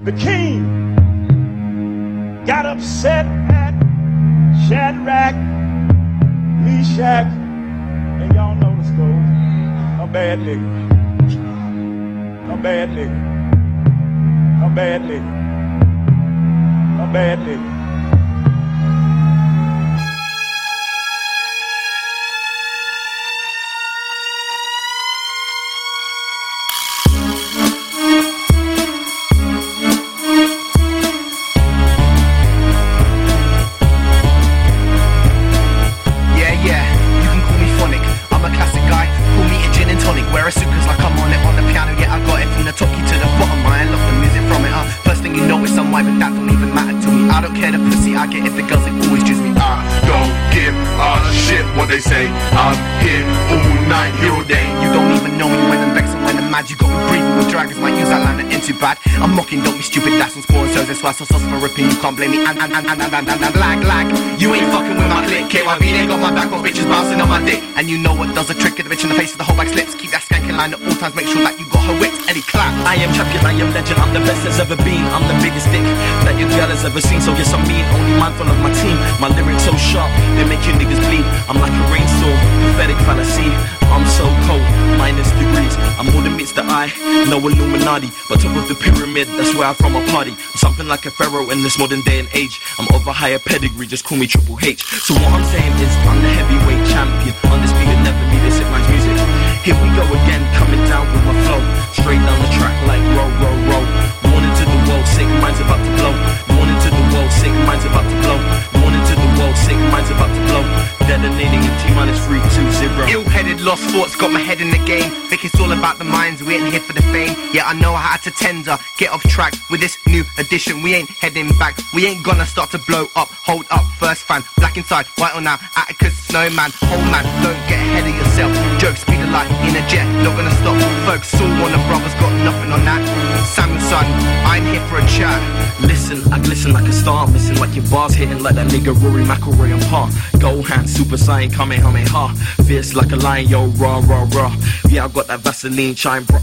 The king got upset at Shadrach, Meshach, and y'all know the story. A bad nigga. A bad nigga. A bad nigga. A bad nigga. I don't care the pussy I get if the girls it always choose me. I don't give a shit what they say. I'm here all night, all day. You don't even know me when I'm vexing, when I'm mad. You got me breathing with dragons, might use too bad. I'm mocking, don't be stupid, that's on spawn so That's why so sauce for ripping, you can't blame me. And, and, and, and, and, and, and, and, lag. like. You ain't fucking with my clique. KYB, they got my back on bitches bouncing on my dick. And you know what does a trick, get the bitch in the face of the whole bag slips. Keep that skanking line at all times, make sure that you got her wits. Any clap. I am champion, I am legend, I'm the best there's ever been. I'm the biggest dick that your girl has ever seen. So yes, I'm mean, only mindful of my team. My lyrics so sharp, they make you niggas bleed. I'm like a rainstorm, prophetic fallacy. I'm so eye, no Illuminati. But top of the pyramid, that's where I'm from a party. Something like a pharaoh in this modern day and age. I'm of a higher pedigree, just call me Triple H. So what I'm saying is, I'm the heavyweight champion. Undisputed, never be this hit man's music. Here we go again, coming down with minus three, two, zero. Ill-headed, lost thoughts, got my head in the game. Think it's all about the minds, we ain't here for the fame. Yeah, I know I had to tender, get off track with this new edition. We ain't heading back, we ain't gonna start to blow up. Hold up, first fan, black inside, white on out. Atticus, snowman, whole man, don't get ahead of yourself. Joke, speed of light in a jet, not gonna stop. Folks, all the brothers, got nothing on that. Samuel son, I'm here for a chat. Listen, I glisten like a star. Missing like your bars hitting like that nigga Rory McIlroy on par. Go hand, super saiyan, Kamehameha. Fierce like a lion, yo, raw, raw, raw. Yeah, I got that Vaseline shine, bro.